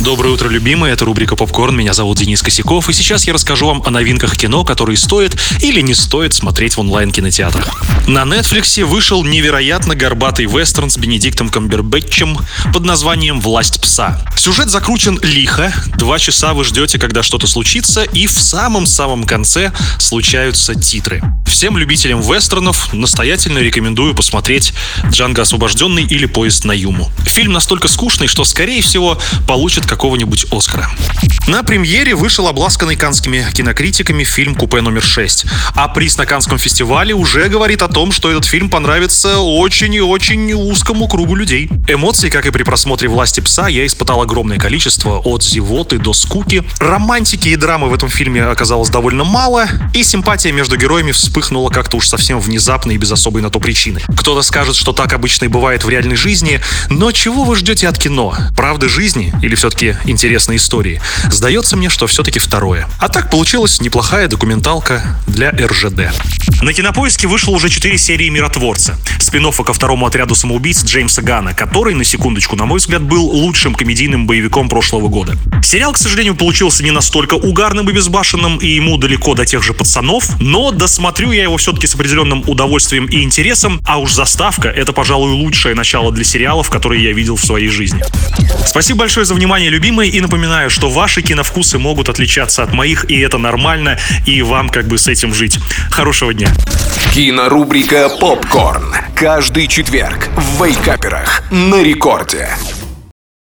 Доброе утро, любимые. Это рубрика «Попкорн». Меня зовут Денис Косяков. И сейчас я расскажу вам о новинках кино, которые стоит или не стоит смотреть в онлайн-кинотеатрах. На Netflix вышел невероятно горбатый вестерн с Бенедиктом Камбербэтчем под названием «Власть пса». Сюжет закручен лихо. Два часа вы ждете, когда что-то случится, и в самом-самом конце случаются титры. Всем любителям вестернов настоятельно рекомендую посмотреть «Джанго освобожденный» или «Поезд на Юму». Фильм настолько скучный, что, скорее всего, получит какого-нибудь Оскара. На премьере вышел обласканный канскими кинокритиками фильм «Купе номер 6». А приз на Канском фестивале уже говорит о том, что этот фильм понравится очень и очень узкому кругу людей. Эмоций, как и при просмотре «Власти пса», я испытал огромное количество, от зевоты до скуки. Романтики и драмы в этом фильме оказалось довольно мало, и симпатия между героями вспыхнула как-то уж совсем внезапно и без особой на то причины. Кто-то скажет, что так обычно и бывает в реальной жизни, но чего вы ждете от кино? Правды жизни или все-таки интересной истории? Сдается мне, что все-таки второе. А так получилась неплохая документалка для РЖД. На кинопоиске вышло уже 4 серии «Миротворца», спин ко второму отряду самоубийц Джеймса Гана, который, на секундочку, на мой взгляд, был лучшим комедийным боевиком прошлого года. Сериал, к сожалению, получился не настолько угарным и безбашенным, и ему далеко до тех же пацанов, но досмотрю я его все-таки с определенным удовольствием и интересом, а уж заставка — это, пожалуй, лучшее начало для сериалов, которые я видел в своей жизни. Спасибо большое за внимание, любимые, и напоминаю, что ваши киновкусы могут отличаться от моих, и это нормально, и вам как бы с этим жить. Хорошего дня. Кинорубрика «Попкорн». Каждый четверг в Вейкаперах на рекорде.